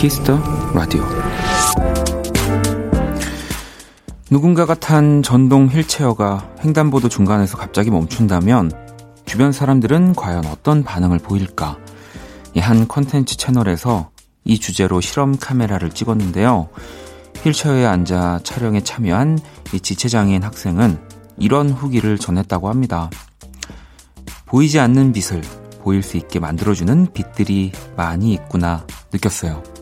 Kiss the Radio 누군가가 탄 전동 휠체어가 횡단보도 중간에서 갑자기 멈춘다면 주변 사람들은 과연 어떤 반응을 보일까? 한 컨텐츠 채널에서 이 주제로 실험 카메라를 찍었는데요. 휠체어에 앉아 촬영에 참여한 이 지체장애인 학생은 이런 후기를 전했다고 합니다. 보이지 않는 빛을 보일 수 있게 만들어주는 빛들이 많이 있구나 느꼈어요.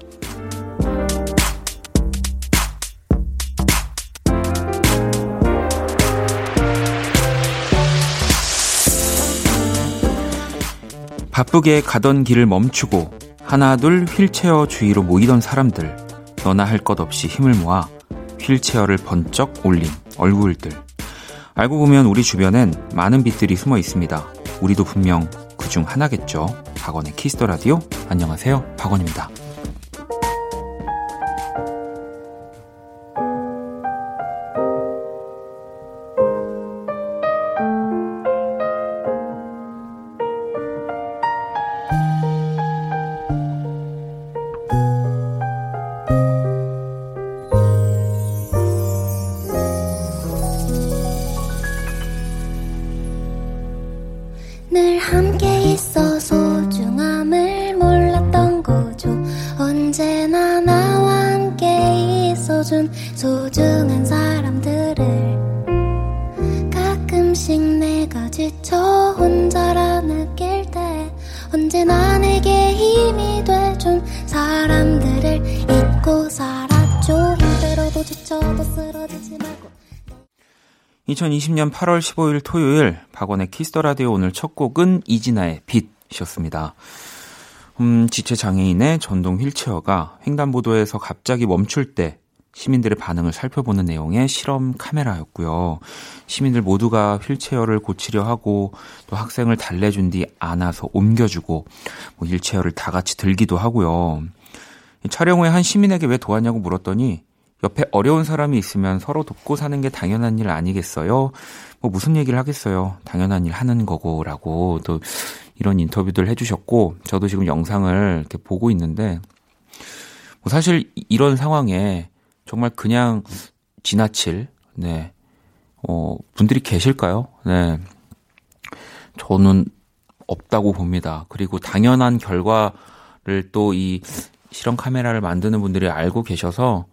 바쁘게 가던 길을 멈추고 하나둘 휠체어 주위로 모이던 사람들 너나 할 것 없이 힘을 모아 휠체어를 번쩍 올린 얼굴들 알고 보면 우리 주변엔 많은 빛들이 숨어 있습니다. 우리도 분명 그 중 하나겠죠. 박원의 Kiss the Radio 안녕하세요. 박원입니다. 2020년 8월 15일 토요일 박원의 Kiss the Radio 오늘 첫 곡은 이진아의 빛이었습니다. 음, 지체 장애인의 전동 휠체어가 횡단보도에서 갑자기 멈출 때 시민들의 반응을 살펴보는 내용의 실험 카메라였고요. 시민들 모두가 휠체어를 고치려 하고 또 학생을 달래준 뒤 안아서 옮겨주고 뭐 휠체어를 다 같이 들기도 하고요. 촬영 후에 한 시민에게 왜 도왔냐고 물었더니 옆에 어려운 사람이 있으면 서로 돕고 사는 게 당연한 일 아니겠어요? 뭐 무슨 얘기를 하겠어요? 당연한 일 하는 거고라고 또 이런 인터뷰들 해주셨고 저도 지금 영상을 이렇게 보고 있는데 뭐 사실 이런 상황에 정말 그냥 지나칠 네. 어, 분들이 계실까요? 네. 저는 없다고 봅니다. 그리고 당연한 결과를 또 이 실험 카메라를 만드는 분들이 알고 계셔서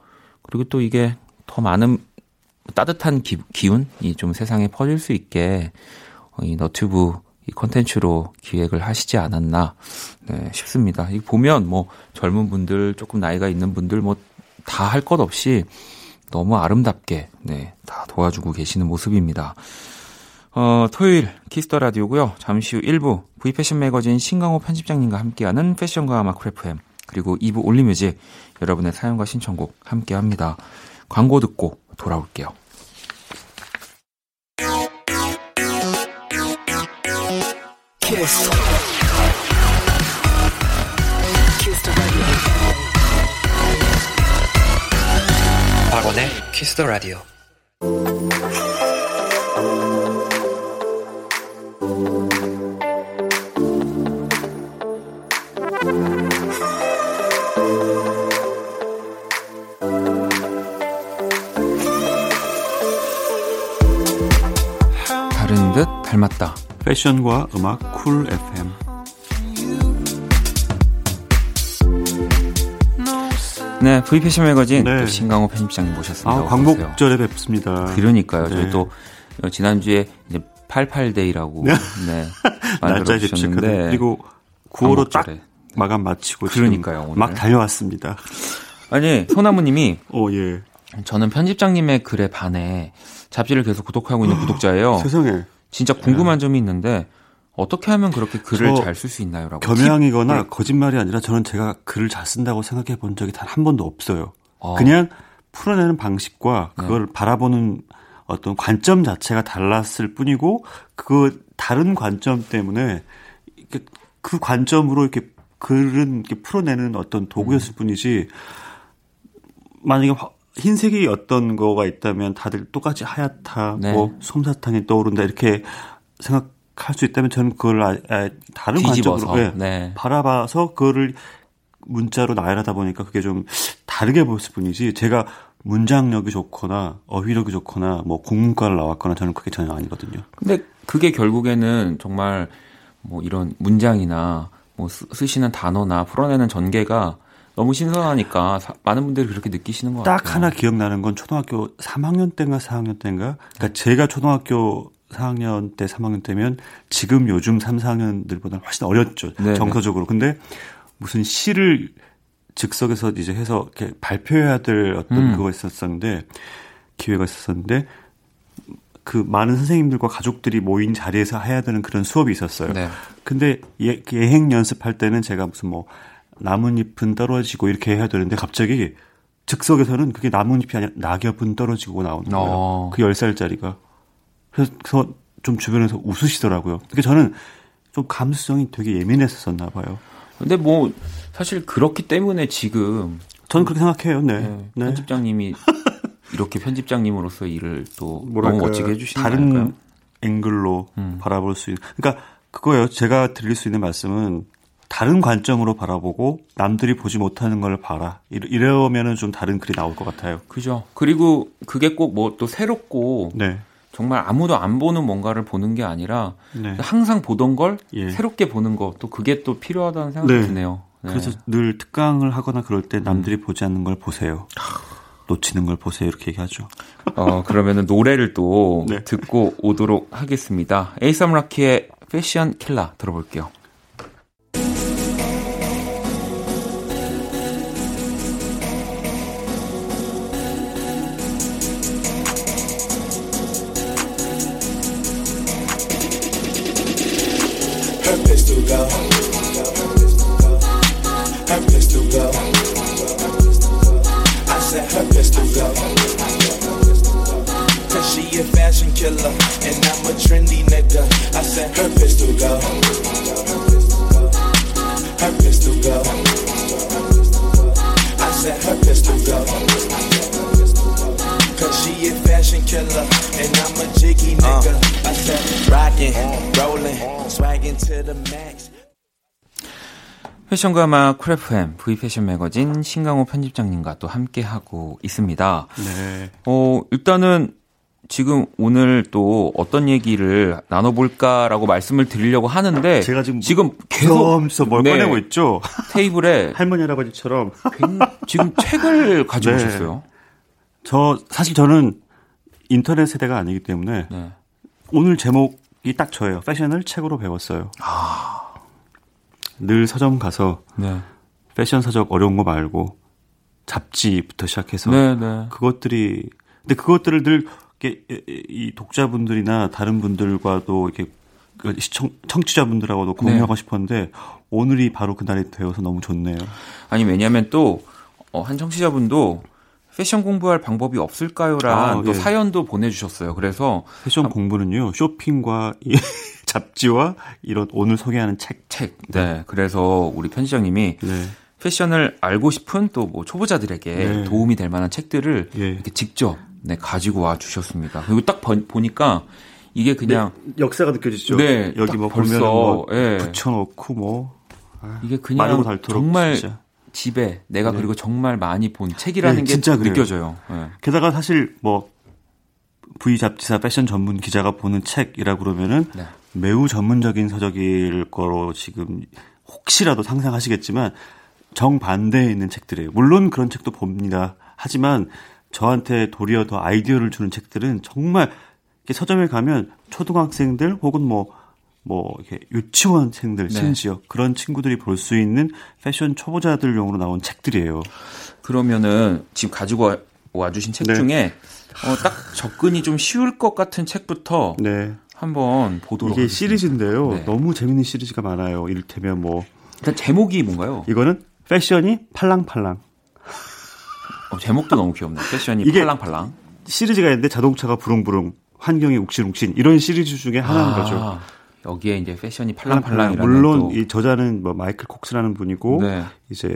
그리고 또 이게 더 많은 따뜻한 기, 기운이 좀 세상에 퍼질 수 있게 이 너튜브 이 컨텐츠로 기획을 하시지 않았나 네, 싶습니다. 이 보면 뭐 젊은 분들, 조금 나이가 있는 분들 뭐 다 할 것 없이 너무 아름답게 네, 다 도와주고 계시는 모습입니다. 어, 토요일 Kiss the Radio고요. 잠시 후 1부 V 패션 매거진 신강호 편집장님과 함께하는 패션과 음악 Cool FM 그리고 2부 Only Music 여러분의 사연과 신청곡 함께 합니다. 광고 듣고 돌아올게요. 키스. 박원의 Kiss the Radio. 닮았다. 패션과 음악 Cool FM. 네, V 패션 매거진 네. 신강호 편집장님 모셨습니다. 아, 광복절에 뵙습니다. 그러니까요. 네. 저희 또 지난주에 이제 88 day라고 네. 날짜 집착는데 그리고 9월로 딱 마감 마치고 그러니까요. 막 달려왔습니다. 아니, 소나무님이 오, 예. 저는 편집장님의 글에 반해 잡지를 계속 구독하고 있는 구독자예요. 세상에. 진짜 궁금한 점이 있는데 어떻게 하면 그렇게 글을 잘 쓸 수 있나요?라고. 겸양이거나 팁? 거짓말이 아니라 저는 제가 글을 잘 쓴다고 생각해 본 적이 단 한 번도 없어요. 어. 그냥 풀어내는 방식과 네. 그걸 네. 바라보는 어떤 관점 자체가 달랐을 뿐이고 그 다른 관점 때문에 그 관점으로 이렇게 글은 이렇게 풀어내는 어떤 도구였을 음. 뿐이지 만약에 흰색이 어떤 거가 있다면 다들 똑같이 하얗다, 네. 뭐 솜사탕이 떠오른다 이렇게 생각 수 있다면 저는 그걸 아, 아, 다른 뒤집어서, 관점으로 네. 네. 바라봐서 그거를 문자로 나열하다 보니까 그게 좀 다르게 보였을 뿐이지 제가 문장력이 좋거나 어휘력이 좋거나 뭐 공문과를 나왔거나 저는 그게 전혀 아니거든요. 근데 그게 결국에는 정말 뭐 이런 문장이나 뭐 쓰시는 단어나 풀어내는 전개가 너무 신선하니까 사, 많은 분들이 그렇게 느끼시는 것딱 같아요. 딱 하나 기억나는 건 초등학교 3학년 때인가 4학년 때인가 그러니까 제가 초등학교 4학년 때 3학년 때면 지금 요즘 3, 4학년들보다 훨씬 어렸죠. 네네. 정서적으로. 근데 무슨 시를 즉석에서 이제 해서 이렇게 발표해야 될 어떤 음. 그거 있었었는데 기회가 있었었는데 그 많은 선생님들과 가족들이 모인 자리에서 해야 되는 그런 수업이 있었어요. 네. 근데 예, 예행 연습할 때는 제가 무슨 뭐 나뭇잎은 떨어지고 이렇게 해야 되는데 갑자기 즉석에서는 그게 나뭇잎이 아니라 낙엽은 떨어지고 나오는 거예요. 어. 그 10살짜리가. 그래서 좀 주변에서 웃으시더라고요. 그러니까 저는 좀 감수성이 되게 예민했었나 봐요. 근데 뭐 사실 그렇기 때문에 지금 저는 그렇게 생각해요. 네. 네. 네. 편집장님이 이렇게 편집장님으로서 일을 또 뭐랄까요. 너무 멋지게 해주시는 다른? 앵글로 음. 바라볼 수 있는. 그러니까 그거예요. 제가 드릴 수 있는 말씀은 다른 관점으로 바라보고 남들이 보지 못하는 걸 봐라. 이러면은 좀 다른 글이 나올 것 같아요. 그죠. 그리고 그게 꼭 뭐 또 새롭고 네. 정말 아무도 안 보는 뭔가를 보는 게 아니라 네. 항상 보던 걸 예. 새롭게 보는 거 또 그게 또 필요하다는 생각이 네. 드네요. 네. 그래서 늘 특강을 하거나 그럴 때 남들이 음. 보지 않는 걸 보세요. 놓치는 걸 보세요 이렇게 얘기하죠. 어 그러면은 노래를 또 네. 듣고 오도록 하겠습니다. 에이썸 라키의 패션 킬라 들어볼게요. 패션과 음악 쿨프엠 V 패션 매거진 신강호 편집장님과 또 함께 하고 있습니다. 네. 어 일단은 지금 오늘 또 어떤 얘기를 나눠볼까라고 말씀을 드리려고 하는데 제가 지금 지금 계속 뭘 네, 꺼내고 있죠. 테이블에 할머니 할아버지처럼 지금 책을 가지고 네. 오셨어요. 저 사실 저는 인터넷 세대가 아니기 때문에 네. 오늘 제목이 딱 저예요. 패션을 책으로 배웠어요. 아. 늘 서점 가서 네. 패션 서적 어려운 거 말고 잡지부터 시작해서 네, 네. 그것들이 근데 그것들을 늘 이 독자분들이나 다른 분들과도 이렇게 그 시청 청취자분들하고도 공유하고 네. 싶었는데 오늘이 바로 그날이 되어서 너무 좋네요. 아니 왜냐하면 또한 어, 청취자분도 패션 공부할 방법이 없을까요란 아, 또 예. 사연도 보내주셨어요. 그래서 패션 아, 공부는요 쇼핑과 잡지와 이런 오늘 소개하는 책, 책. 네, 그래서 우리 편지장님이 네. 패션을 알고 싶은 또 뭐 초보자들에게 네. 도움이 될 만한 책들을 예. 이렇게 직접 네, 가지고 와 주셨습니다. 그리고 딱 보니까 이게 그냥 네, 역사가 느껴지죠. 네, 여기 뭐 벌써 뭐 예. 붙여놓고 뭐 아, 이게 그냥 정말 진짜. 집에 내가 네. 그리고 정말 많이 본 책이라는 네, 게 진짜 느껴져요. 네. 게다가 사실 뭐 V 잡지사 패션 전문 기자가 보는 책이라 그러면은 네. 매우 전문적인 서적일 거로 지금 혹시라도 상상하시겠지만 정반대에 있는 책들이에요. 물론 그런 책도 봅니다. 하지만 저한테 도리어 더 아이디어를 주는 책들은 정말 서점에 가면 초등학생들 혹은 뭐 뭐 이렇게 유치원생들 네. 심지어 그런 친구들이 볼 수 있는 패션 초보자들용으로 나온 책들이에요. 그러면은 지금 가지고 와, 주신 책 네. 중에 어, 딱 접근이 좀 쉬울 것 같은 책부터 네. 한번 보도록 이게 하겠습니다. 시리즈인데요. 네. 너무 재밌는 시리즈가 많아요. 이를테면 뭐 일단 제목이 뭔가요? 이거는 패션이 팔랑팔랑. 어, 제목도 너무 귀엽네. 패션이 이게 팔랑팔랑. 시리즈가 있는데 자동차가 부릉부릉, 환경이 욱신욱신 이런 시리즈 중에 하나인 아. 거죠. 여기에 이제 패션이 팔랑팔랑이라는 물론 또. 이 저자는 뭐 마이클 콕스라는 분이고 네. 이제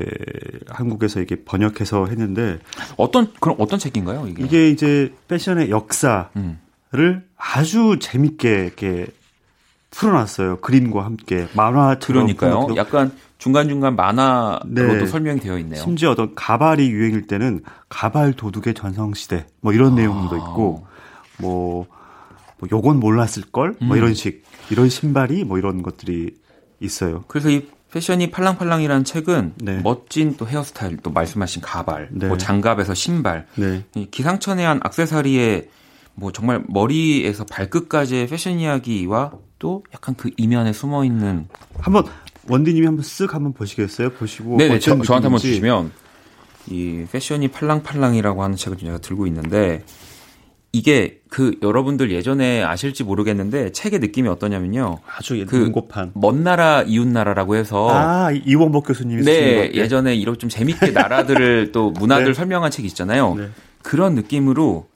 한국에서 이게 번역해서 했는데 어떤 그럼 어떤 책인가요 이게? 이게 이제 패션의 역사를 음. 아주 재밌게 이렇게 풀어놨어요. 그림과 함께 만화처럼. 그러니까요. 약간 중간중간 만화로도 네. 설명이 되어 있네요. 심지어 어떤 가발이 유행일 때는 가발 도둑의 전성시대 뭐 이런 아. 내용도 있고 뭐, 뭐 요건 몰랐을 걸? 뭐 음. 이런 식 이런 신발이 뭐 이런 것들이 있어요. 그래서 이 패션이 팔랑팔랑이라는 책은 네. 멋진 또 헤어스타일, 또 말씀하신 가발, 네. 뭐 장갑에서 신발, 네. 기상천외한 악세사리에 뭐 정말 머리에서 발끝까지의 패션 이야기와 또 약간 그 이면에 숨어 있는 한번 원디님이 한번 쓱 한번 보시겠어요? 보시고 네네 저, 저한테 한번 주시면 이 패션이 팔랑팔랑이라고 하는 책을 제가 들고 있는데 이게 그 여러분들 예전에 아실지 모르겠는데 책의 느낌이 어떠냐면요. 아주 그 문고판. 먼 나라 이웃 나라라고 해서 아 이원복 교수님이 네 예전에 이렇게 좀 재밌게 나라들을 또 문화들 네. 설명한 책 있잖아요. 네. 그런 느낌으로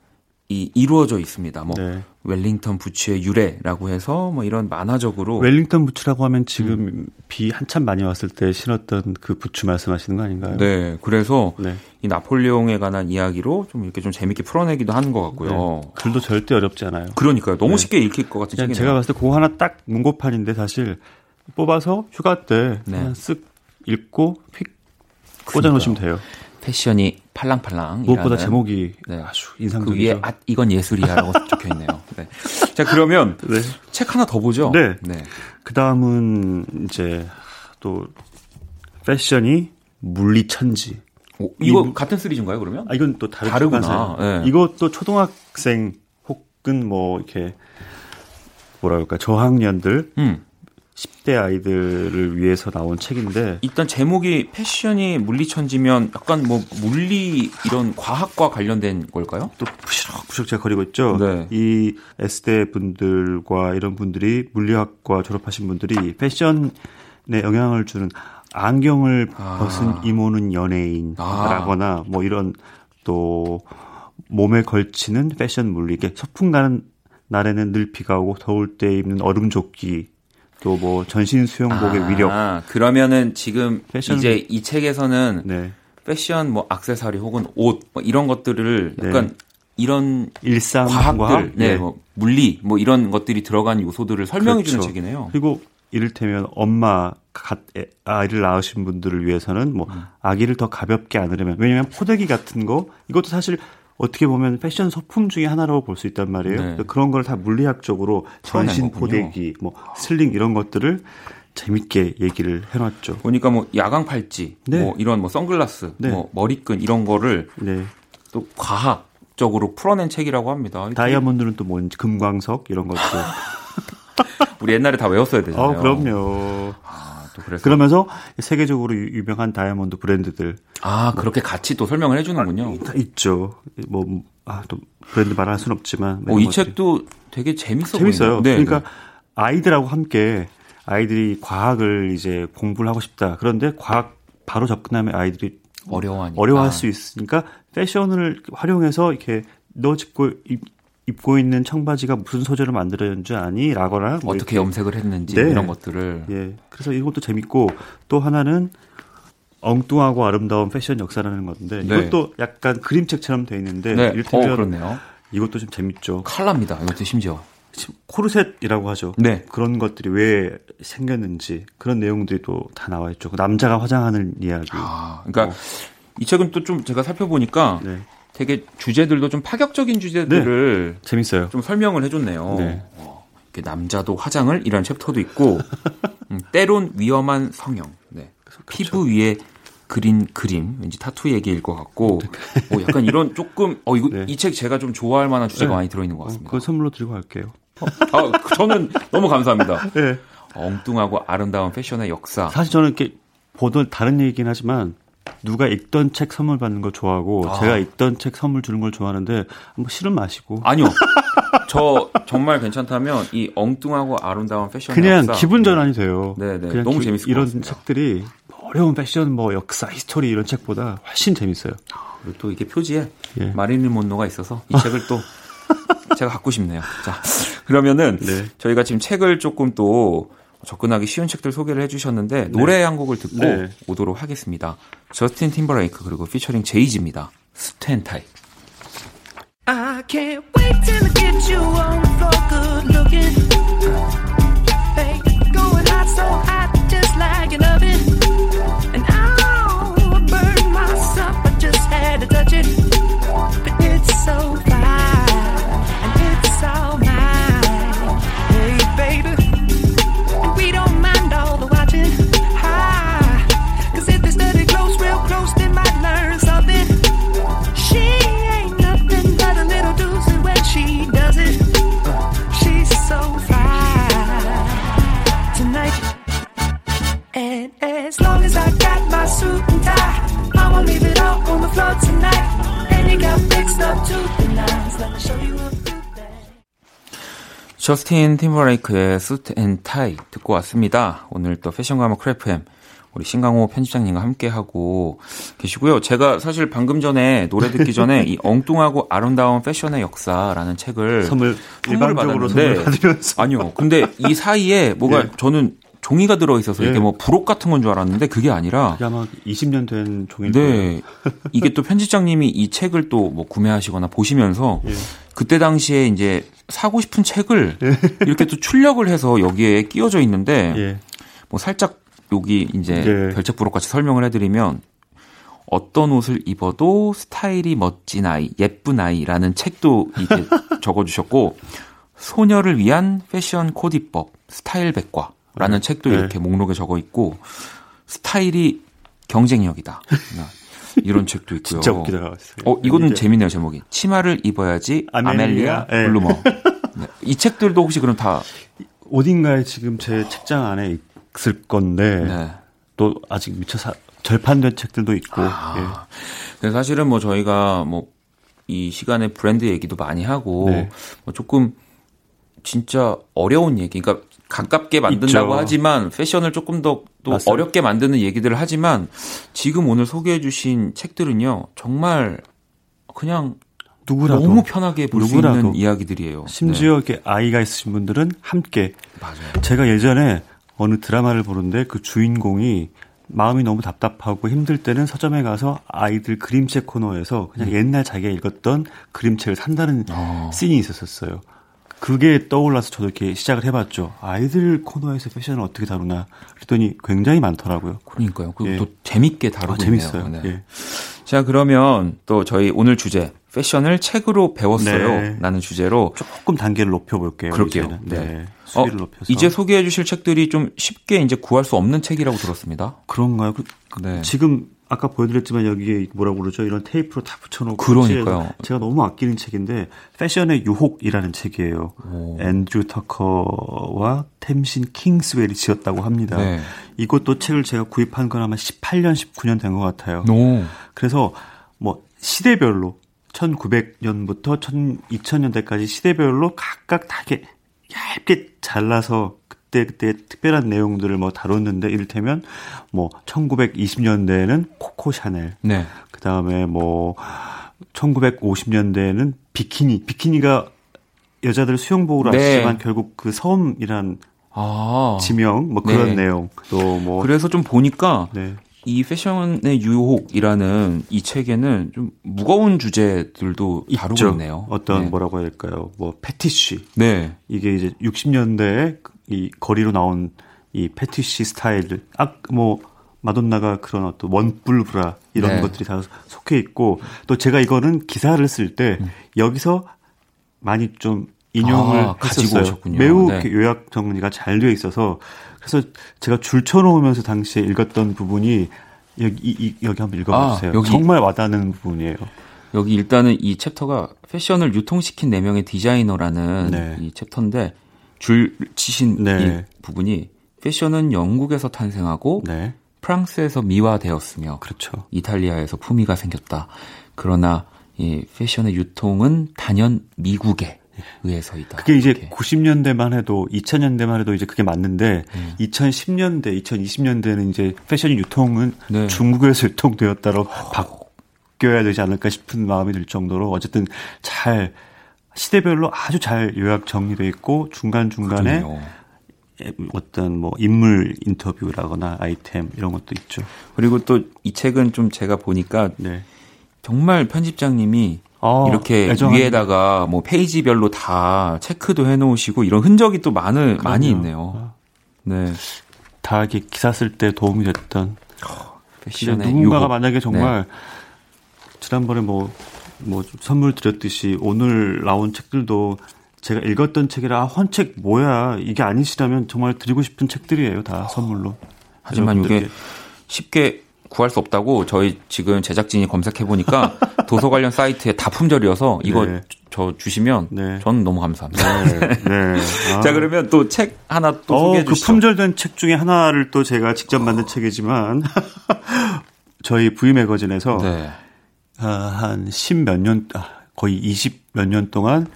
이 이루어져 있습니다. 뭐 네. 웰링턴 부츠의 유래라고 해서 뭐 이런 만화적으로 웰링턴 부츠라고 하면 지금 음. 비 한참 많이 왔을 때 신었던 그 부츠 말씀하시는 거 아닌가요? 네, 그래서 네. 이 나폴레옹에 관한 이야기로 좀 이렇게 좀 재밌게 풀어내기도 하는 것 같고요. 네. 글도 절대 어렵지 않아요. 그러니까요, 너무 네. 쉽게 읽힐 것 같은 책이네요. 제가 봤을 때 그거 하나 딱 문고판인데 사실 뽑아서 휴가 때 네. 그냥 쓱 읽고 휙 꽂아놓으시면 돼요. 패션이 팔랑팔랑. 무엇보다 제목이 네. 아주 인상적이죠. 그 위에 아, 이건 예술이야라고 적혀 있네요. 네. 자 그러면 네. 책 하나 더 보죠. 네. 네. 그 다음은 이제 또 패션이 물리천지. 오, 이거 이, 같은 시리즈인가요 그러면? 아 이건 또 다른 다르구나. 네. 이것도 초등학생 혹은 뭐 이렇게 뭐라 그럴까 저학년들 음. 10대 아이들을 위해서 나온 책인데 일단 제목이 패션이 물리천지면 약간 뭐 물리 이런 과학과 관련된 걸까요? 또 부시럭부시럭 제가 거리고 있죠. 네. 이 S대 분들과 이런 분들이 물리학과 졸업하신 분들이 패션에 영향을 주는 안경을 아. 벗은 이모는 연예인라거나 아. 뭐 이런 또 몸에 걸치는 패션 물리, 게 소풍 가는 날에는 늘 비가 오고 더울 때 입는 얼음 조끼 또 뭐 전신 수영복의 아, 위력. 그러면은 지금 패션... 이제 이 책에서는 네. 패션 뭐 액세서리 혹은 옷 뭐 이런 것들을 네. 약간 네. 이런 일상 과학들, 네, 네, 뭐 물리 뭐 이런 것들이 들어간 요소들을 설명해 주는 그렇죠. 책이네요. 그리고 이를테면 엄마 아이를 낳으신 분들을 위해서는 뭐 음. 아기를 더 가볍게 안으려면 왜냐면 포대기 같은 거 이것도 사실 어떻게 보면 패션 소품 중에 하나라고 볼 수 있단 말이에요. 네. 그런 걸 다 물리학적으로 전신 포대기, 뭐 슬링 이런 것들을 재밌게 얘기를 해놨죠. 보니까 뭐 야광 팔찌, 네. 뭐 이런 뭐 선글라스, 네. 뭐 머리끈 이런 거를 네. 또 과학적으로 풀어낸 책이라고 합니다. 다이아몬드는 또 뭔지 금광석 이런 것도 우리 옛날에 다 외웠어야 되잖아요. 어, 그럼요. 또 그래서 그러면서 세계적으로 유명한 다이아몬드 브랜드들 아 그렇게 같이 또 설명을 해주는군요. 아, 있죠. 뭐 아 또 브랜드 말할 수는 없지만. 어, 이 책도 되게 재밌어 재밌어요. 네, 그러니까 네. 아이들하고 함께 아이들이 과학을 이제 공부를 하고 싶다. 그런데 과학 바로 접근하면 아이들이 어려워하니까. 어려워할 수 있으니까 패션을 활용해서 이렇게 너 짚고 입고 있는 청바지가 무슨 소재로 만들어졌는지 아니? 라거나 뭐 어떻게 염색을 했는지 네. 이런 것들을 예. 그래서 이것도 재밌고 또 하나는 엉뚱하고 아름다운 패션 역사라는 건데 네. 이것도 약간 그림책처럼 돼 있는데 네. 이를테면 어, 그렇네요. 이것도 좀 재밌죠. 칼라입니다. 이것도 심지어 코르셋이라고 하죠. 네. 그런 것들이 왜 생겼는지 그런 내용들이 또 다 나와 있죠. 그 남자가 화장하는 이야기. 아, 그러니까 어. 이 책은 또 좀 제가 살펴보니까 네. 되게 주제들도 좀 파격적인 주제들을 네, 재밌어요. 좀 설명을 해줬네요. 네. 어, 남자도 화장을 이런 챕터도 있고 음, 때론 위험한 성형, 네. 그렇죠. 피부 위에 그린 그림, 왠지 타투 얘기일 것 같고, 어, 약간 이런 조금, 어, 이거, 네. 이책 제가 좀 좋아할 만한 주제가 네. 많이 들어있는 것 같습니다. 어, 그거 선물로 들고 갈게요. 어, 아, 저는 너무 감사합니다. 네. 엉뚱하고 아름다운 패션의 역사. 사실 저는 이렇게 보던 다른 얘기긴 하지만, 누가 읽던 책 선물 받는 거 좋아하고 아. 제가 읽던 책 선물 주는 걸 좋아하는데 뭐 싫은 마시고 아니요 저 정말 괜찮다면 이 엉뚱하고 아름다운 패션 그냥 역사. 기분 전환이 돼요. 네 네 그냥 너무 재밌을 이런 것 같습니다. 책들이 어려운 패션 뭐 역사 history 이런 책보다 훨씬 재밌어요. 그리고 또 이게 표지에 예. 마릴린 몬로가 있어서 이 책을 또 제가 갖고 싶네요. 자 그러면은 네. 저희가 지금 책을 조금 또 접근하기 쉬운 책들 소개를 해주셨는데 노래 네. 한 곡을 듣고 네. 오도록 하겠습니다. 저스틴 팀버레이크 그리고 피처링 제이지입니다. 스탠타이. I can't wait till I get you on the floor good looking. Hey, going hot so hot just like an oven. And I'll burn myself, I just had to touch it. But it's so as long as I got my suit and tie, I won't leave it all on the floor tonight. And you got fixed up to the nines. Let me show you a 저스틴 팀버레이크의 Suit & Tie 듣고 왔습니다. 오늘 또 패션과 음악 Cool FM 우리 신강호 편집장님과 함께 하고 계시고요. 제가 사실 방금 전에 노래 듣기 전에 이 엉뚱하고 아름다운 패션의 역사라는 책을 선물 일방적으로 선물 받으면서 아니요. 근데 이 사이에 뭐가 예. 저는 종이가 들어 있어서 예. 이게 뭐 부록 같은 건 줄 알았는데 그게 아니라 그게 아마 20년 된 종이 네. 이게 또 편집장님이 이 책을 또 뭐 구매하시거나 보시면서 예. 그때 당시에 이제 사고 싶은 책을 예. 이렇게 또 출력을 해서 여기에 끼워져 있는데 예. 뭐 살짝 여기 이제 예. 별책 부록 같이 설명을 해드리면 어떤 옷을 입어도 스타일이 멋진 아이, 예쁜 아이라는 책도 이렇게 적어주셨고 소녀를 위한 패션 코디법, 스타일 백과 라는 네. 책도 네. 이렇게 목록에 적어 있고 스타일이 경쟁력이다. 이런 책도 있고요. 진짜 웃기다. 어, 이거는. 재밌네요, 제목이. 치마를 입어야지 아멜리아, 아멜리아 네. 블루머. 네. 이 책들도 혹시 그럼 다 어딘가에 지금 제 책장 안에 있을 건데 네. 또 아직 미처 사, 절판된 책들도 있고. 아, 예. 사실은 뭐 저희가 뭐 이 시간에 브랜드 얘기도 많이 하고 네. 뭐 조금 진짜 어려운 얘기, 그러니까 가깝게 만든다고 있죠. 하지만 패션을 조금 더 또 어렵게 만드는 얘기들을 하지만 지금 오늘 소개해 주신 책들은요. 정말 그냥 누구라도 너무 편하게 볼 수 있는 이야기들이에요. 심지어 네. 이렇게 아이가 있으신 분들은 함께 맞아요. 제가 예전에 어느 드라마를 보는데 그 주인공이 마음이 너무 답답하고 힘들 때는 서점에 가서 아이들 그림책 코너에서 그냥 음. 옛날 자기가 읽었던 그림책을 산다는 어. 씬이 있었었어요. 그게 떠올라서 저도 이렇게 시작을 해봤죠. 아이들 코너에서 패션을 어떻게 다루나 그랬더니 굉장히 많더라고요. 그러니까요. 그리고 예. 또 재밌게 다루고 아, 재밌어요. 네. 예. 자 그러면 또 저희 오늘 주제 패션을 책으로 배웠어요. 네. 라는 주제로 조금 단계를 높여볼게요. 그럴게요. 네. 네. 어, 이제 소개해 주실 책들이 좀 쉽게 이제 구할 수 없는 책이라고 들었습니다. 그런가요? 그, 그 네. 지금 아까 보여드렸지만 여기에 뭐라고 그러죠? 이런 테이프로 다 붙여놓고 그러니까요. 제가 너무 아끼는 책인데 패션의 유혹이라는 책이에요. 오. 앤드류 터커와 템신 킹스웰이 지었다고 합니다. 네. 이것도 책을 제가 구입한 건 아마 18년, 19년 된 것 같아요. 오. 그래서 뭐 시대별로 1900년부터 2000년대까지 시대별로 각각 다게 얇게 잘라서 그때 그때 특별한 내용들을 뭐 다뤘는데 이를테면 뭐 1920년대에는 코코 샤넬, 네. 그 다음에 뭐 1950년대에는 비키니, 비키니가 여자들 수영복으로 네. 아시지만 결국 그 섬이란 아. 지명 뭐 그런 네. 내용 또 뭐 그래서 좀 보니까 네. 이 패션의 유혹이라는 이 책에는 좀 무거운 주제들도 다루고. 있네요. 어떤 네. 뭐라고 해야 될까요? 뭐 패티쉬. 네. 이게 이제 60년대에 이 거리로 나온 이 패티쉬 스타일. 아뭐 마돈나가 그런 어떤 원뿔 브라 이런 네. 것들이 다 속해 있고 또 제가 이거는 기사를 쓸때 음. 여기서 많이 좀 인용을 아, 했었어요. 매우 네. 요약 정리가 잘 되어 있어서 그래서 제가 줄 쳐놓으면서 당시에 읽었던 부분이 여기 이, 여기 한번 읽어보세요. 아, 여기, 정말 와닿는 부분이에요. 여기 일단은 이 chapter가 패션을 유통시킨 네 명의 디자이너라는 네. 이 chapter인데 줄 치신 네. 이 부분이 패션은 영국에서 탄생하고 네. 프랑스에서 미화되었으며 그렇죠. 이탈리아에서 품위가 생겼다. 그러나 이 패션의 유통은 단연 미국에 의해서이다. 그게 이제 이렇게. 90년대만 해도 2000년대만 해도 이제 그게 맞는데 음. 2010년대, 2020년대는 이제 패션 유통은 네. 중국에서 유통되었다로 바뀌어야 되지 않을까 싶은 마음이 들 정도로 어쨌든 잘 시대별로 아주 잘 요약 정리돼 있고 중간 중간에 어떤 뭐 인물 인터뷰라거나 아이템 이런 것도 있죠. 그리고 또 이 책은 좀 제가 보니까 네. 정말 편집장님이 어, 이렇게 애정한... 위에다가 뭐 페이지별로 다 체크도 해놓으시고 이런 흔적이 또 많을 그럼요. 많이 있네요. 네. 다 이렇게 기사 쓸 때 도움이 됐던. 패션의 누군가가 유혹. 만약에 정말 네. 지난번에 뭐, 뭐 선물 드렸듯이 오늘 나온 책들도 제가 읽었던 책이라 아, 헌책 뭐야 이게 아니시라면 정말 드리고 싶은 책들이에요 다 선물로. 하지만 이게 쉽게 구할 수 없다고 저희 지금 제작진이 검색해 보니까 도서 관련 사이트에 다 품절이어서 이거 네. 저 주시면 네. 저는 너무 감사합니다. 네. 네. 아. 자 그러면 또 책 하나 또 어, 소개해 그 주시죠. 품절된 책 중에 하나를 또 제가 직접 만든 책이지만 저희 V 매거진에서 네. 아, 한10몇 년, 아, 거의 20몇년 동안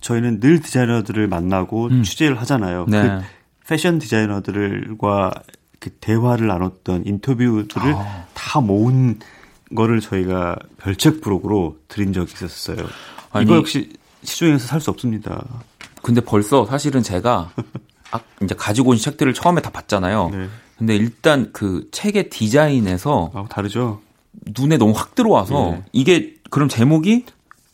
저희는 늘 디자이너들을 만나고 취재를 하잖아요. 음. 네. 그 패션 디자이너들과 그 대화를 나눴던 인터뷰들을 아. 다 모은 거를 저희가 별책 부록으로 드린 적이 있었어요. 아니, 이거 역시 시중에서 살 수 없습니다. 근데 벌써 사실은 제가 아, 이제 가지고 온 책들을 처음에 다 봤잖아요. 네. 근데 일단 그 책의 디자인에서 아, 다르죠? 눈에 너무 확 들어와서 네. 이게 그럼 제목이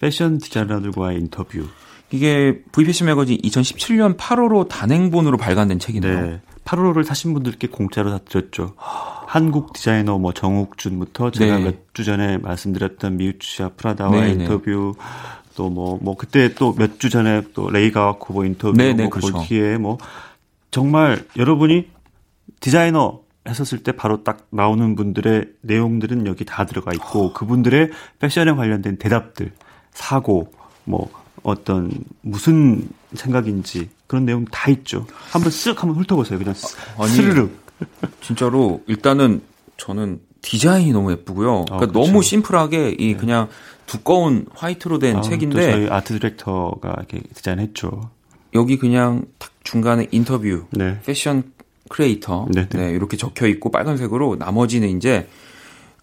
패션 디자이너들과의 인터뷰. 이게 VPC 매거진 2017년 8월호 단행본으로 발간된 책이네요. 네. 8월호를 사신 분들께 공짜로 다 드렸죠. 한국 디자이너 뭐 정욱준부터 제가 네. 몇주 전에 말씀드렸던 미우치아 프라다와 네, 의 네. 인터뷰 또뭐뭐 그때 또 몇 주 전에 또 레이가와 코보 인터뷰 네, 네, 뭐 그렇죠. 골키에 뭐 정말 여러분이 디자이너 했었을 때 바로 딱 나오는 분들의 내용들은 여기 다 들어가 있고 그분들의 패션에 관련된 대답들, 사고, 뭐 어떤 무슨 생각인지 그런 내용 다 있죠. 한번 쓱 한번 훑어보세요. 그냥 스- 아니, 스르륵. 진짜로 일단은 저는 디자인이 너무 예쁘고요. 그러니까 그렇죠. 너무 심플하게 이 그냥 두꺼운 화이트로 된 아, 또 책인데 저희 아트 디렉터가 이렇게 디자인했죠. 여기 그냥 딱 중간에 인터뷰, 네. 패션 크리에이터, 네, 네, 네. 이렇게 적혀 있고 빨간색으로 나머지는 이제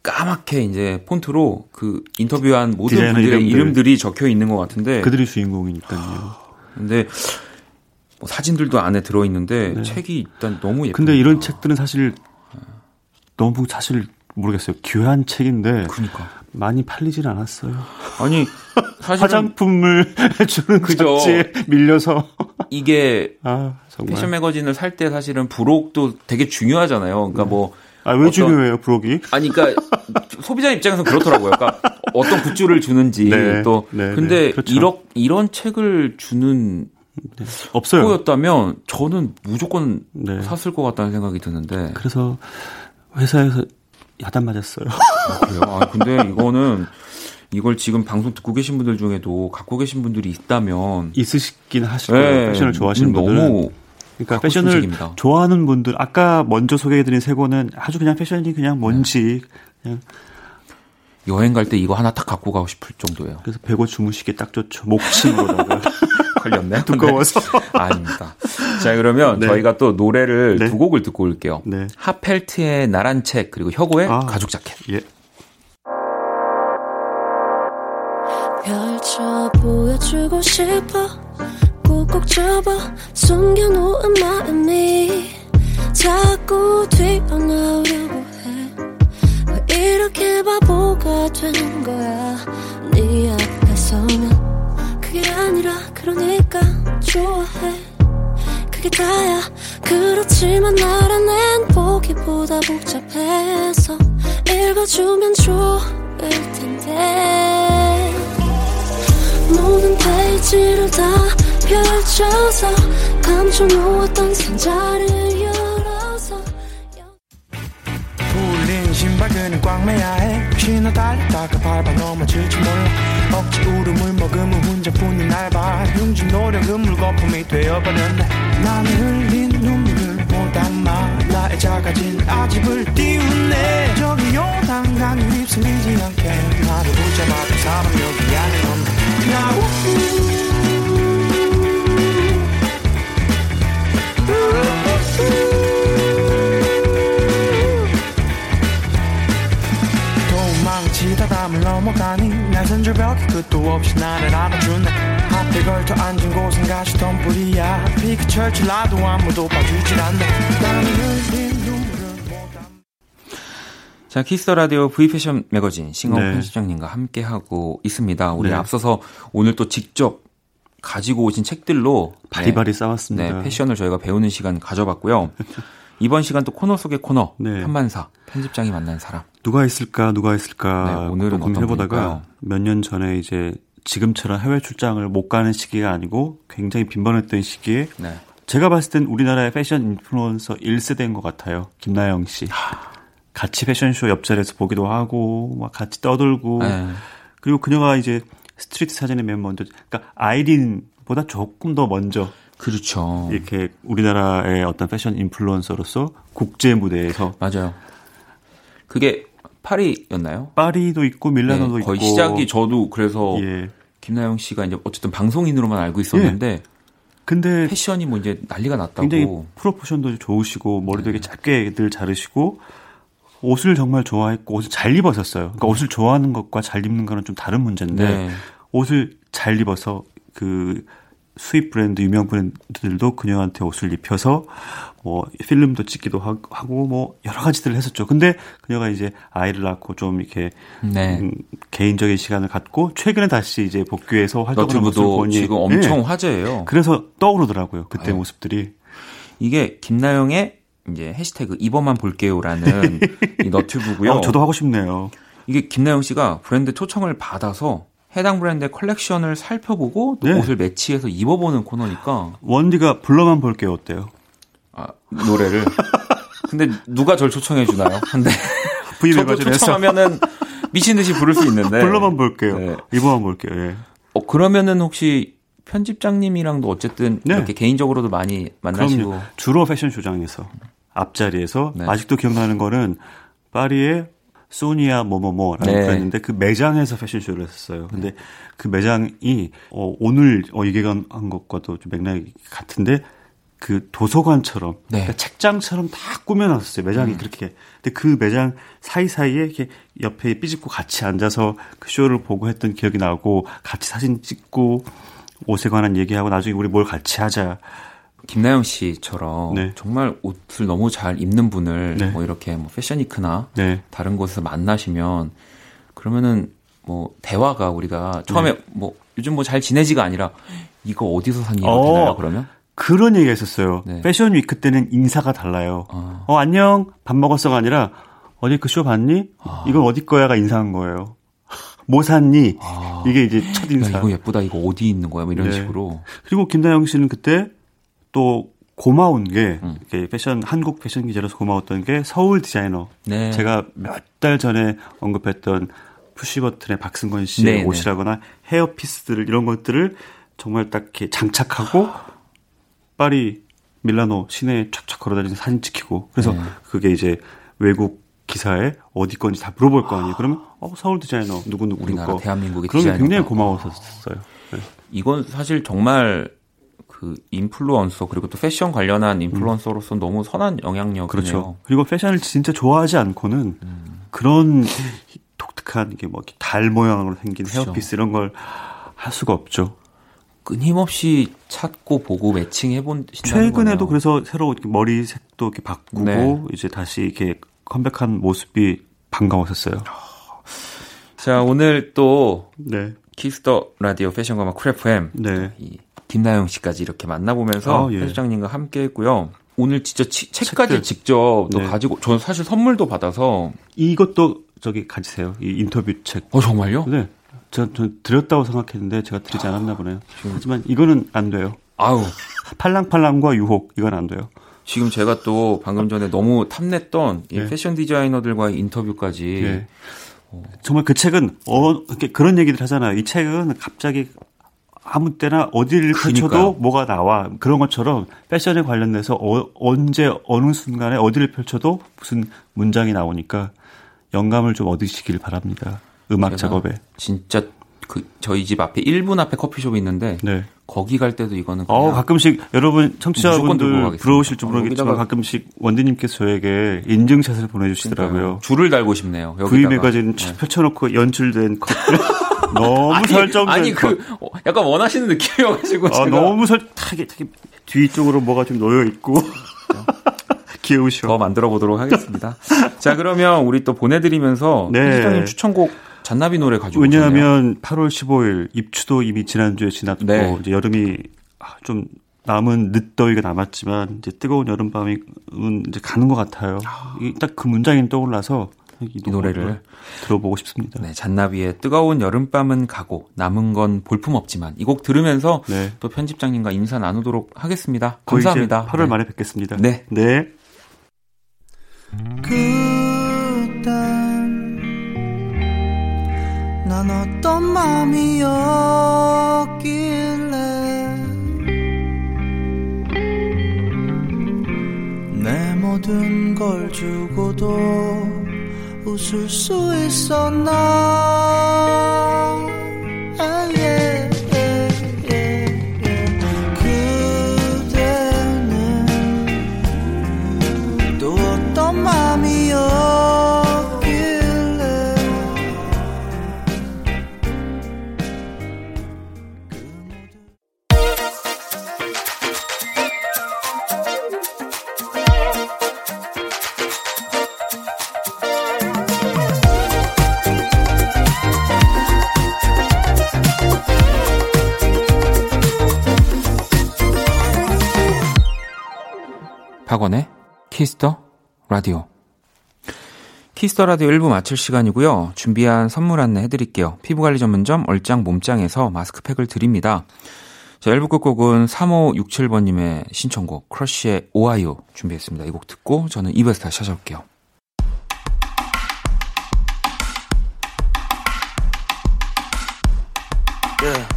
까맣게 이제 폰트로 그 인터뷰한 모든 분들의 이름들. 이름들이 적혀 있는 것 같은데 그들이 주인공이니까요. 근데 뭐 사진들도 안에 들어 있는데 책이 일단 너무 예뻐요. 네. 근데 이런 책들은 사실 너무 사실 모르겠어요. 귀한 책인데 그러니까 많이 팔리질 않았어요. 아니 사실은 화장품을 주는 그죠. 밀려서 이게 아 패션 매거진을 살 때 사실은 부록도 되게 중요하잖아요. 그러니까 뭐아왜 어떤- 중요해요 브록이? 아니 그러니까 소비자 입장에서 그렇더라고요. 그러니까 어떤 굿즈를 주는지 네, 또 네, 근데 네, 그렇죠. 이런 이런 책을 주는 없어요. 거였다면 저는 무조건 네. 샀을 것 같다는 생각이 드는데 그래서 회사에서 야단 맞았어요. 그래요. 아, 근데 이거는 이걸 지금 방송 듣고 계신 분들 중에도 갖고 계신 분들이 있다면 있으시긴 하실 거예요. 패션을 좋아하시는 이건 분들은. 너무 그러니까 패션을 책입니다. 좋아하는 분들 아까 먼저 소개해드린 세 권은 아주 그냥 패션이 그냥 뭔지 그냥 여행 갈 때 이거 하나 딱 갖고 가고 싶을 정도예요. 그래서 배고 주무시기 딱 좋죠. 목침으로다가 걸렸네. 두꺼워서. 아닙니다. 자, 그러면 네. 저희가 또 노래를 네. 두 곡을 듣고 올게요. 네. 하펠트의 나란 책 그리고 혁오의 아. 가죽 자켓. 예. 펼쳐 보여주고 싶어. 꾹꾹 접어. 숨겨놓은 마음이 자꾸 튀어나오려고 해. 왜 이렇게 바보가 되는 거야? 네 앞에 서면 그게 아니라 그러니까 좋아해. 그게 다야. 그렇지만 나라는 보기보다 복잡해서 읽어주면 좋을 텐데 모든 페이지를 다 펼쳐서 감춰놓았던 상자를 열어서 울린 신발 그는 꽉 매야 해. 신호 달렸다가 밟아 넘어질지 몰라. 억지 울음을 머금은 혼자뿐인 날봐. 흉진 노력은 물거품이 되어버렸네. 나는 흘린 눈물을 못 담아 나의 작아진 아집을 띄우네. 저기 요단강 휩쓸리지 않게. 나를 붙잡아둔 사람 여기 안에 없네 담을 넘어가니 낯선 절벽에 끝도 없이 나를 안아주네. 앞에 걸터 앉은 곳은 가시던 뿌리야. 피크 철출나도 아무도 봐주질 않네. 나는 흘린 자, 키스 더 라디오 V 패션 매거진 싱어 네. 편집장님과 함께 하고 있습니다. 우리 네. 앞서서 오늘 또 직접 가지고 오신 책들로 바리바리 네, 싸왔습니다. 네, 패션을 저희가 배우는 시간 가져봤고요. 이번 시간 또 코너 속의 코너 네. 편만사 편집장이 만난 사람. 누가 있을까 누가 네, 있을까 오늘은 어떤 고민해보다가? 몇 년 전에 이제 지금처럼 해외 출장을 못 가는 시기가 아니고 굉장히 빈번했던 시기에 네. 제가 봤을 땐 우리나라의 패션 인플루언서 1세대인 것 같아요. 김나영 씨. 같이 패션쇼 옆자리에서 보기도 하고 막 같이 떠들고 네. 그리고 그녀가 이제 스트리트 맨 먼저 그러니까 아이린보다 조금 더 먼저 그렇죠. 이렇게 우리나라의 어떤 패션 인플루언서로서 국제 무대에서 맞아요. 그게 파리였나요? 파리도 있고 밀라노도 네, 거의 있고 시작이 저도 그래서 예. 김나영 씨가 이제 어쨌든 방송인으로만 알고 있었는데 근데 패션이 뭐 이제 난리가 났다고. 굉장히 프로포션도 좋으시고 머리도 네. 되게 짧게 늘 자르시고 옷을 정말 좋아했고 옷을 잘 입었었어요. 그러니까 옷을 좋아하는 것과 잘 입는 거는 좀 다른 문제인데 네. 옷을 잘 입어서 그 수입 브랜드 유명 브랜드들도 그녀한테 옷을 입혀서 뭐 필름도 찍기도 하- 하고 뭐 여러 가지들을 했었죠. 근데 그녀가 이제 아이를 낳고 좀 이렇게 네. 음, 개인적인 시간을 갖고 최근에 다시 이제 복귀해서 활동하는 보니 지금 엄청 예. 화제예요. 그래서 떠오르더라고요. 그때 네. 모습들이. 이게 김나영의 이제 해시태그 이번만 볼게요라는 이 너튜브고요. 어, 저도 하고 싶네요. 이게 김나영 씨가 브랜드 초청을 받아서 해당 브랜드의 컬렉션을 살펴보고 또 네. 옷을 매치해서 입어보는 코너니까 원디가 불러만 볼게요. 어때요? 아, 노래를. 근데 누가 절 초청해 주나요? 근데 저도 초청하면은 미친 듯이 부를 수 있는데. 불러만 볼게요. 네. 이번만 볼게요. 예. 어, 그러면은 혹시 편집장님이랑도 어쨌든 네. 이렇게 개인적으로도 많이 만나시고 그럼요. 주로 패션쇼장에서 앞자리에서 네. 아직도 기억나는 거는 파리의 소니아 뭐뭐뭐라는 네. 브랜드인데 그 매장에서 패션쇼를 했었어요. 근데 그 매장이 어, 오늘 어, 얘기한 것과도 좀 맥락이 같은데 그 도서관처럼 네. 그러니까 책장처럼 다 꾸며놨었어요. 매장이 음. 그렇게. 근데 그 매장 사이사이에 이렇게 옆에 삐집고 같이 앉아서 그 쇼를 보고 했던 기억이 나고 같이 사진 찍고 옷에 관한 얘기하고 나중에 우리 뭘 같이 하자. 김나영 씨처럼 네. 정말 옷을 너무 잘 입는 분을 네. 뭐 이렇게 뭐 패션위크나 네. 다른 곳에서 만나시면 그러면은 뭐 대화가 우리가 처음에 네. 뭐 요즘 뭐 잘 지내지가 아니라 이거 어디서 샀니 어. 되나요 그러면? 그런 얘기가 있었어요. 네. 패션 위크 때는 인사가 달라요. 아. 어, 안녕. 밥 먹었어가 아니라 어디 그 쇼 봤니? 이건 어디 거야가 인사한 거예요. 뭐 샀니? 아. 이게 이제 첫 야, 인사. 이거 예쁘다 이거 어디 있는 거야 뭐 이런 네. 식으로 그리고 김나영 씨는 그때 또 고마운 게 음. 패션 한국 패션 기자로서 고마웠던 게 서울 디자이너. 네. 제가 몇 달 전에 언급했던 푸시 버튼의 박승건 씨의 네, 네. 옷이라거나 헤어피스들 이런 것들을 정말 딱 이렇게 장착하고 파리 밀라노 시내에 쫙쫙 걸어다니면서 사진 찍히고 그래서 네. 그게 이제 외국 기사에 어디 건지 다 물어볼 거 아니에요. 그러면 어 서울 디자이너 누구 누구 우리나라 거. 대한민국의 그러면 디자이너가. 굉장히 고마웠었어요. 네. 이건 사실 정말 그 인플루언서 그리고 또 패션 관련한 인플루언서로서 는 너무 선한 영향력이네요. 음. 그렇죠. 그리고 패션을 진짜 좋아하지 않고는 음. 그런 독특한 이게 뭐 달 모양으로 생긴 그렇죠. 헤어피스 이런 걸 할 수가 없죠. 끊임없이 찾고 보고 매칭해 본신다는 최근에도 거네요. 그래서 새로 머리 색도 이렇게 바꾸고 네. 이제 다시 이렇게 컴백한 모습이 반가웠었어요. 자 오늘 또 네, 키스 더 라디오 패션과마 쿨FM 네. 이 김나영 씨까지 이렇게 만나보면서 아, 예. 편집장님과 함께 했고요. 오늘 진짜 치- 책까지 책들. 직접 또 네. 가지고 저는 사실 선물도 받아서 이것도 저기 가지세요. 이 인터뷰 책. 어 정말요? 네. 저, 저 드렸다고 생각했는데 제가 드리지 않았나 보네요. 하지만 이거는 안 돼요. 아우 팔랑팔랑과 유혹 이건 안 돼요. 지금 제가 또 방금 전에 너무 탐냈던 이 네. 패션 디자이너들과의 인터뷰까지 예. 정말 그 책은 어 그런 얘기들 하잖아요. 이 책은 갑자기 아무 때나 어디를 펼쳐도 그러니까요. 뭐가 나와 그런 것처럼 패션에 관련돼서 어, 언제 어느 순간에 어디를 펼쳐도 무슨 문장이 나오니까 영감을 좀 얻으시길 바랍니다. 음악 작업에. 진짜 그 저희 집 앞에 1분 앞에 커피숍이 있는데 네. 거기 갈 때도 이거는 그냥 어 가끔씩 여러분 청취자분들. 부러우실지 어, 모르겠지만 가끔씩 원디님께서 저에게 인증샷을 보내주시더라고요. 줄을 달고 싶네요. 여기다가. V 매거진 네. 펼쳐놓고 연출된 커피. 너무 설정된 아니 컷. 그 어, 약간 원하시는 느낌이어가지고 아, 제가 너무 설타게 타게 뒤쪽으로 뭐가 좀 놓여 있고 귀여우셔. 더 만들어 보도록 하겠습니다. 자 그러면 우리 또 보내드리면서 네. 편집장님 추천곡 잔나비 노래 가지고 오셨네요. 왜냐하면 8월 15일 입추도 이미 지난주에 지났고 네. 이제 여름이 아, 좀 남은 늦더위가 남았지만 이제 뜨거운 여름밤이 이제 가는 것 같아요. 딱 그 문장이 떠올라서 이, 이 노래를 들어보고 싶습니다. 네, 잔나비의 뜨거운 여름밤은 가고 남은 건 볼품 없지만 이 곡 들으면서 네. 또 편집장님과 인사 나누도록 하겠습니다. 감사합니다. 8월 네. 말에 뵙겠습니다. 네. 네. 그땐 난 어떤 마음이었길래 내 모든 걸 주고도 웃을 수 있었나 박원의 키스 더 라디오. 키스 더 라디오 1부 마칠 시간이고요. 준비한 선물 안내 해드릴게요. 피부관리 전문점 얼짱 몸짱에서 마스크팩을 드립니다. 자, 1부 끝곡은 3567번님의 신청곡 크러쉬의 오하이오 준비했습니다. 이 곡 듣고 저는 2부에서 다시 찾아올게요. Yeah.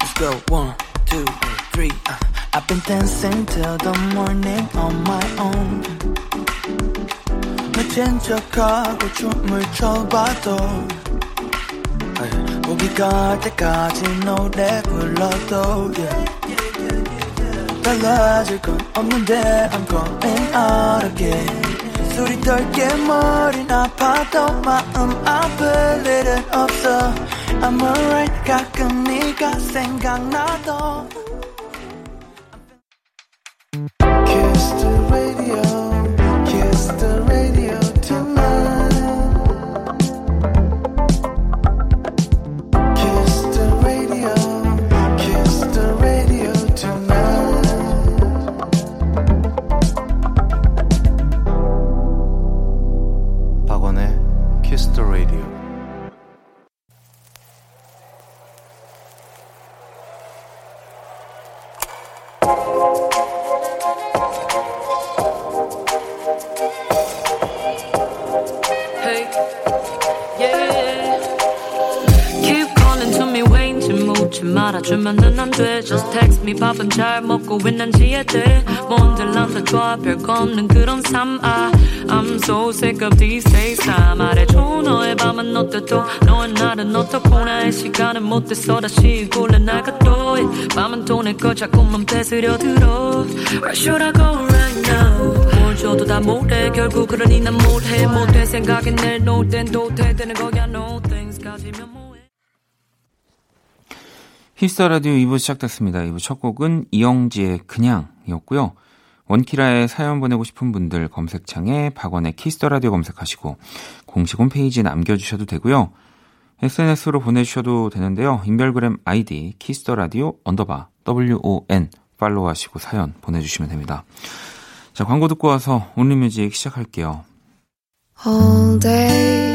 Let's go. One. Uh. I've been dancing till the morning on my own 미친 척하고 춤을 춰봐도 갈 때까지 노래 불러도 yeah. 달라질 건 없는데 I'm going out again 술이 덜게 머린 아파도 마음 아플 일은 없어 I'm alright 가끔 네가 생각나도 말 밥은 잘 먹고 있는지 해대 뭔들 난다 좋아. 별거 없는 그런 삶. 아, I'm so sick of these days. 다 말해줘. 너의 밤은 어때도 너의 날은 어떻고 나의 시간은 못돼서 다시 골래 나가 또. 밤은 또내걸 자꾸만 뺏으려 들어. Where should I go right now? 뭘 줘도 다 못해. 결국 그러니 난 못해. 못해 생각이 내놓을 땐 도태 되는 거야 no 키스 더 라디오 2부 시작됐습니다. 2부 첫 곡은 이영지의 그냥이었고요. 원키라에 사연 보내고 싶은 분들 검색창에 박원의 키스 더 라디오 검색하시고 공식 홈페이지에 남겨주셔도 되고요. SNS로 보내주셔도 되는데요. 인별그램 아이디 키스 더 라디오 언더바 WON 팔로우하시고 사연 보내주시면 됩니다. 자 광고 듣고 와서 온리뮤직 시작할게요. All day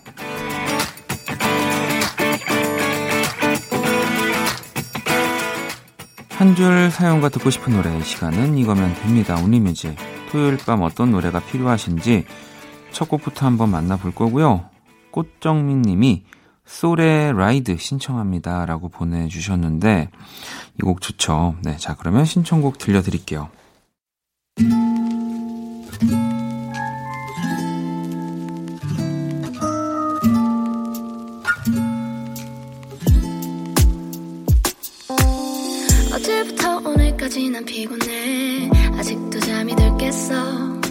한 줄 사연과 듣고 싶은 노래 시간은 이거면 됩니다. 온리뮤직. 토요일 밤 어떤 노래가 필요하신지 첫 곡부터 한번 만나볼 거고요. 꽃정민 님이 소레 라이드 신청합니다. 라고 보내주셨는데 이 곡 좋죠. 네, 자 그러면 신청곡 들려드릴게요. 난 피곤해. 아직도 잠이 덜 깼어.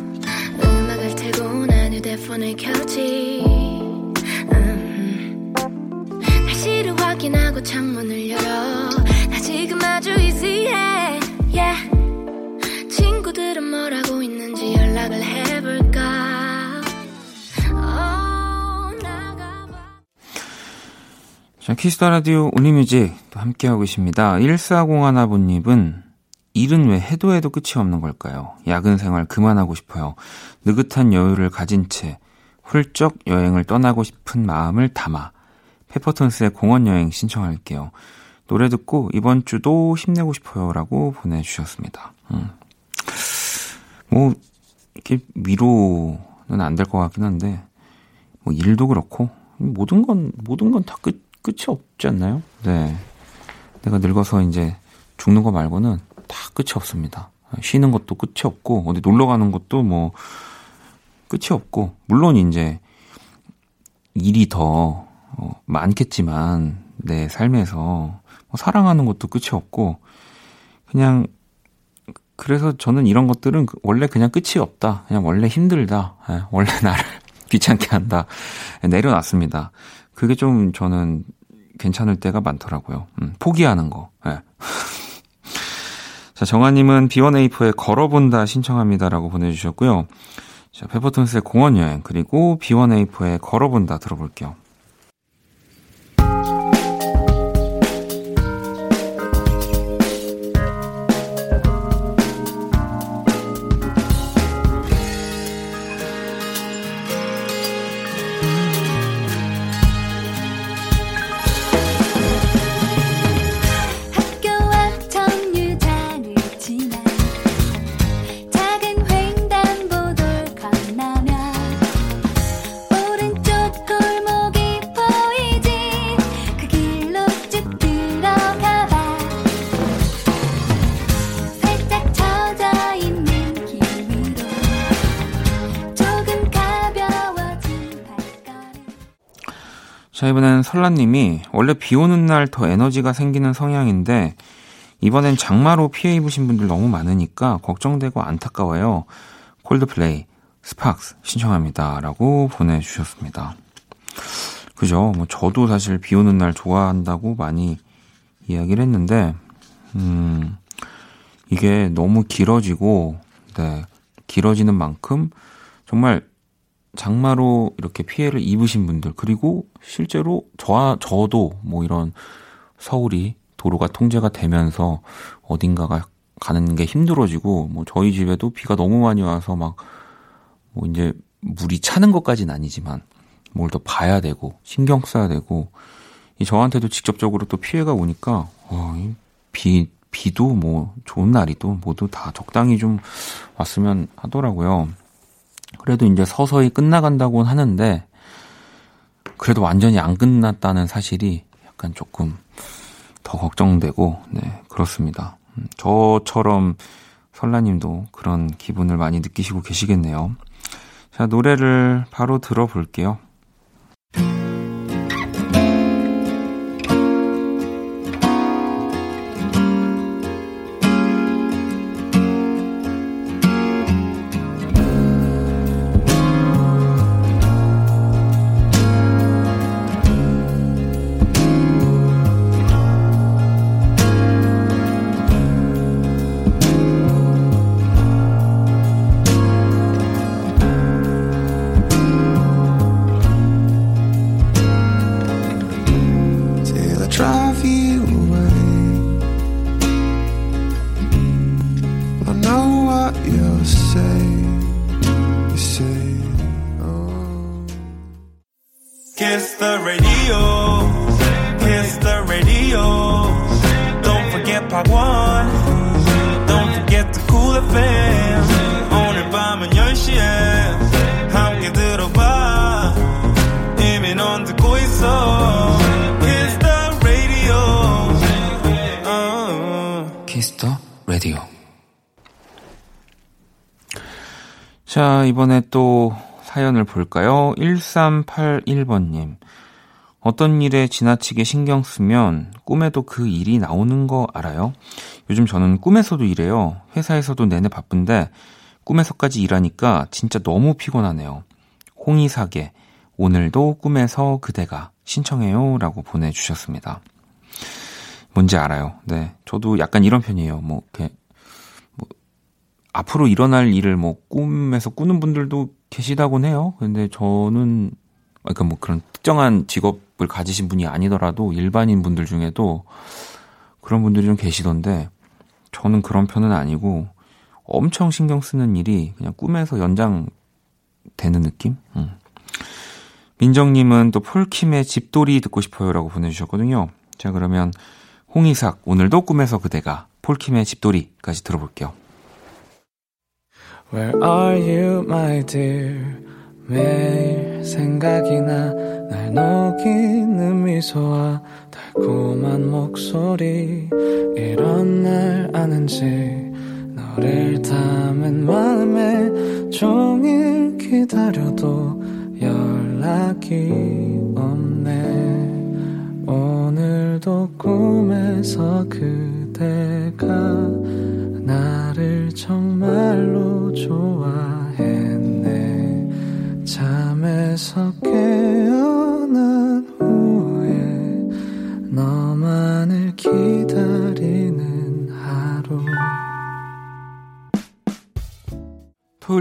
음악을 틀고 난 휴대폰을 켜지. 음. 날씨를 확인하고 창문을 열어. 나 지금 아주 easy해. Yeah. 친구들은 뭘 하고 있는지 연락을 해볼까? Oh, 키스 더 라디오 온리뮤직 함께하고 있습니다. 1401 아버님은 일은 왜 해도 해도 끝이 없는 걸까요? 야근 생활 그만하고 싶어요. 느긋한 여유를 가진 채 훌쩍 여행을 떠나고 싶은 마음을 담아 페퍼톤스의 공원 여행 신청할게요. 노래 듣고 이번 주도 힘내고 싶어요라고 보내주셨습니다. 음. 뭐 이렇게 위로는 안 될 것 같긴 한데 뭐 일도 그렇고 모든 건 모든 건 다 끝 끝이 없지 않나요? 네. 내가 늙어서 이제 죽는 거 말고는 다 끝이 없습니다. 쉬는 것도 끝이 없고, 어디 놀러 가는 것도 뭐, 끝이 없고, 물론 이제, 일이 더, 어, 많겠지만, 내 삶에서, 뭐 사랑하는 것도 끝이 없고, 그냥, 그래서 저는 이런 것들은 그 원래 그냥 끝이 없다. 그냥 원래 힘들다. 예, 원래 나를 귀찮게 한다. 내려놨습니다. 그게 좀 저는 괜찮을 때가 많더라고요. 음, 포기하는 거. 네. 자, 정아님은 B1A4의 걸어본다 신청합니다라고 보내주셨고요. 자, 페퍼톤스의 공원여행, 그리고 B1A4의 걸어본다 들어볼게요. 설라님이 원래 비 오는 날 더 에너지가 생기는 성향인데 이번엔 장마로 피해 입으신 분들 너무 많으니까 걱정되고 안타까워요. 콜드플레이, 스팍스 신청합니다. 라고 보내주셨습니다. 그죠? 뭐 저도 사실 비 오는 날 좋아한다고 많이 이야기를 했는데, 음, 이게 너무 길어지고, 네, 길어지는 만큼 정말 장마로 이렇게 피해를 입으신 분들 그리고 실제로 저 저도 뭐 이런 서울이 도로가 통제가 되면서 어딘가가 가는 게 힘들어지고 뭐 저희 집에도 비가 너무 많이 와서 막 뭐 이제 물이 차는 것까지는 아니지만 뭘 더 봐야 되고 신경 써야 되고 이 저한테도 직접적으로 또 피해가 오니까 어, 비 비도 뭐 좋은 날이도 모두 다 적당히 좀 왔으면 하더라고요. 그래도 이제 서서히 끝나간다고 하는데 그래도 완전히 안 끝났다는 사실이 약간 조금 더 걱정되고 네 그렇습니다. 음, 저처럼 설라님도 그런 기분을 많이 느끼시고 계시겠네요. 자 노래를 바로 들어볼게요. 자, 이번에 또 사연을 볼까요? 1381번님. 어떤 일에 지나치게 신경 쓰면 꿈에도 그 일이 나오는 거 알아요? 요즘 저는 꿈에서도 일해요. 회사에서도 내내 바쁜데 꿈에서까지 일하니까 진짜 너무 피곤하네요. 홍이사계, 오늘도 꿈에서 그대가 신청해요. 라고 보내주셨습니다. 뭔지 알아요. 네. 저도 약간 이런 편이에요. 뭐, 이렇게 앞으로 일어날 일을 뭐 꿈에서 꾸는 분들도 계시다곤 해요. 근데 저는 그러니까 뭐 그런 특정한 직업을 가지신 분이 아니더라도 일반인 분들 중에도 그런 분들이 좀 계시던데 저는 그런 편은 아니고 엄청 신경 쓰는 일이 그냥 꿈에서 연장되는 느낌? 음. 민정님은 또 폴킴의 집돌이 듣고 싶어요라고 보내주셨거든요. 자 그러면 홍이삭 오늘도 꿈에서 그대가 폴킴의 집돌이까지 들어볼게요. Where are you, my dear? 매일 생각이 나 날 녹이는 미소와 달콤한 목소리 이런 날 아는지 너를 담은 마음에 종일 기다려도 연락이 없네 오늘도 꿈에서 그대가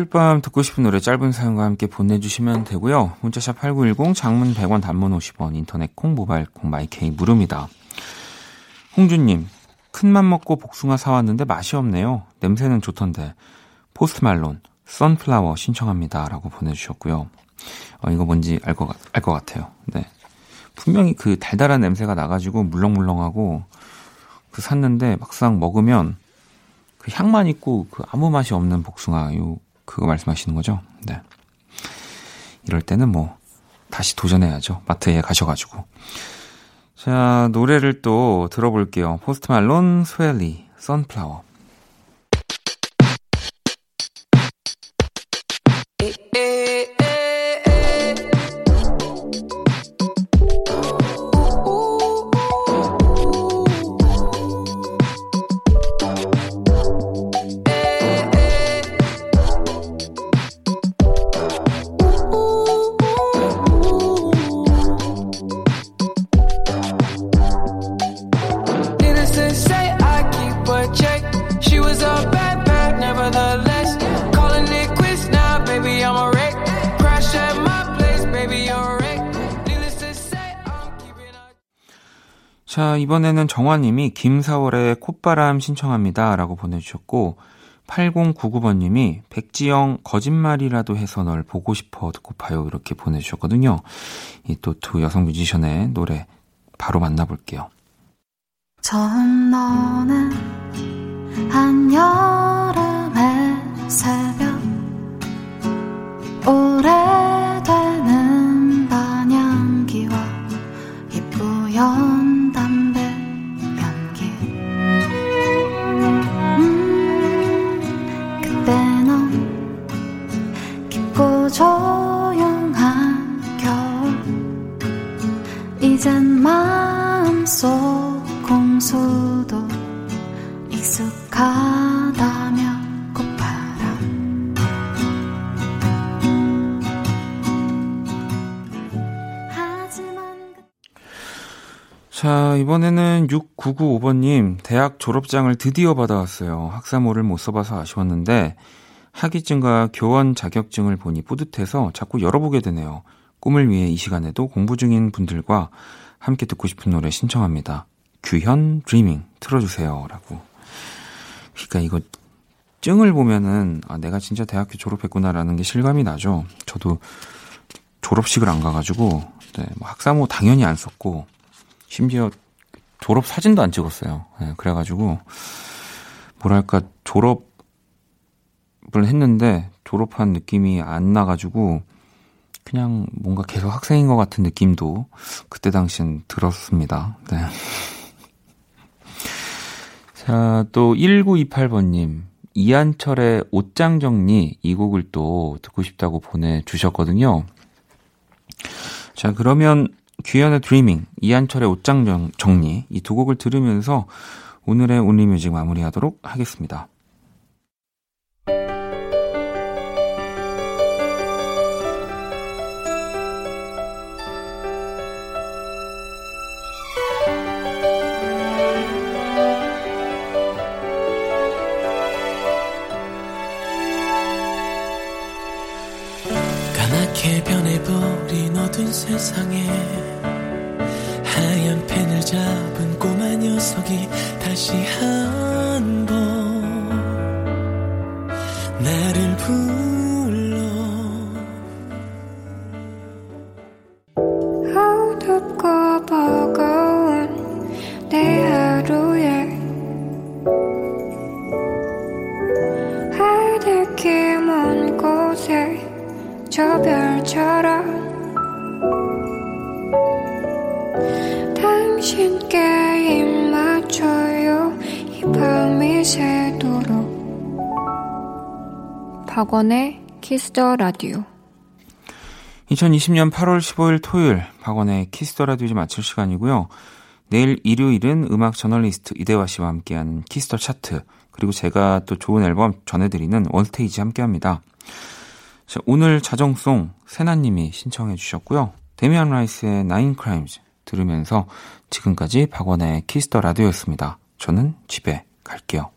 토요일 밤 듣고 싶은 노래 짧은 사연과 함께 보내주시면 되고요. 문자샵 8910 장문 100원 단문 50원 인터넷 콩 모바일 콩 마이케이 무료입니다. 홍준님 큰맘 먹고 복숭아 사왔는데 맛이 없네요. 냄새는 좋던데 포스트 말론 선플라워 신청합니다 라고 보내주셨고요. 어, 이거 뭔지 알 것 알 것 같아요. 네. 분명히 그 달달한 냄새가 나가지고 물렁물렁하고 그 샀는데 막상 먹으면 그 향만 있고 그 아무 맛이 없는 복숭아 요 그거 말씀하시는 거죠? 네. 이럴 때는 뭐 다시 도전해야죠. 마트에 가셔가지고. 자 노래를 또 들어볼게요. 포스트 말론 스웰리 선플라워. 자, 이번에는 정화님이 김사월의 콧바람 신청합니다. 라고 보내주셨고, 8099번님이 백지영 거짓말이라도 해서 널 보고 싶어 듣고파요. 이렇게 보내주셨거든요. 이 또 두 여성 뮤지션의 노래 바로 만나볼게요. 처음 너는 한여름의 새벽 오래 조용한 겨울 이젠 마음속 공수도 익숙하다면 꽃바람 하지만 그 자, 이번에는 6995번님, 대학 졸업장을 드디어 받아왔어요. 학사모를 못 써봐서 아쉬웠는데, 학위증과 교원 자격증을 보니 뿌듯해서 자꾸 열어보게 되네요. 꿈을 위해 이 시간에도 공부 중인 분들과 함께 듣고 싶은 노래 신청합니다. 규현 드리밍 틀어주세요. 라고. 그러니까 이거 증을 보면은, 아, 내가 진짜 대학교 졸업했구나라는 게 실감이 나죠. 저도 졸업식을 안 가가지고, 네, 뭐 학사모 당연히 안 썼고, 심지어 졸업 사진도 안 찍었어요. 네, 그래가지고 뭐랄까 졸업 을 했는데 졸업한 느낌이 안 나가지고 그냥 뭔가 계속 학생인 것 같은 느낌도 그때 당시엔 들었습니다. 네. 자, 또 1928번님. 이한철의 옷장 정리 이 곡을 또 듣고 싶다고 보내주셨거든요. 자, 그러면 귀현의 드리밍, 이한철의 옷장 정리 이 두 곡을 들으면서 오늘의 온리뮤직 마무리하도록 하겠습니다. 세상에 하얀 펜을 잡은 꼬마 녀석이 다시 한 번 나를 불러. 어둡고 버거운 내 하루에 하늘길 먼 곳에 저 별처럼 박원의 키스 더 라디오 2020년 8월 15일 토요일 박원의 키스 더 라디오 이제 마칠 시간이고요. 내일 일요일은 음악 저널리스트 이대화 씨와 함께하는 키스 더 차트 그리고 제가 또 좋은 앨범 전해드리는 원스테이지 함께합니다. 자, 오늘 자정송 세나님이 신청해 주셨고요. 데미안 라이스의 Nine Crimes 들으면서 지금까지 박원의 키스 더 라디오였습니다. 저는 집에 갈게요.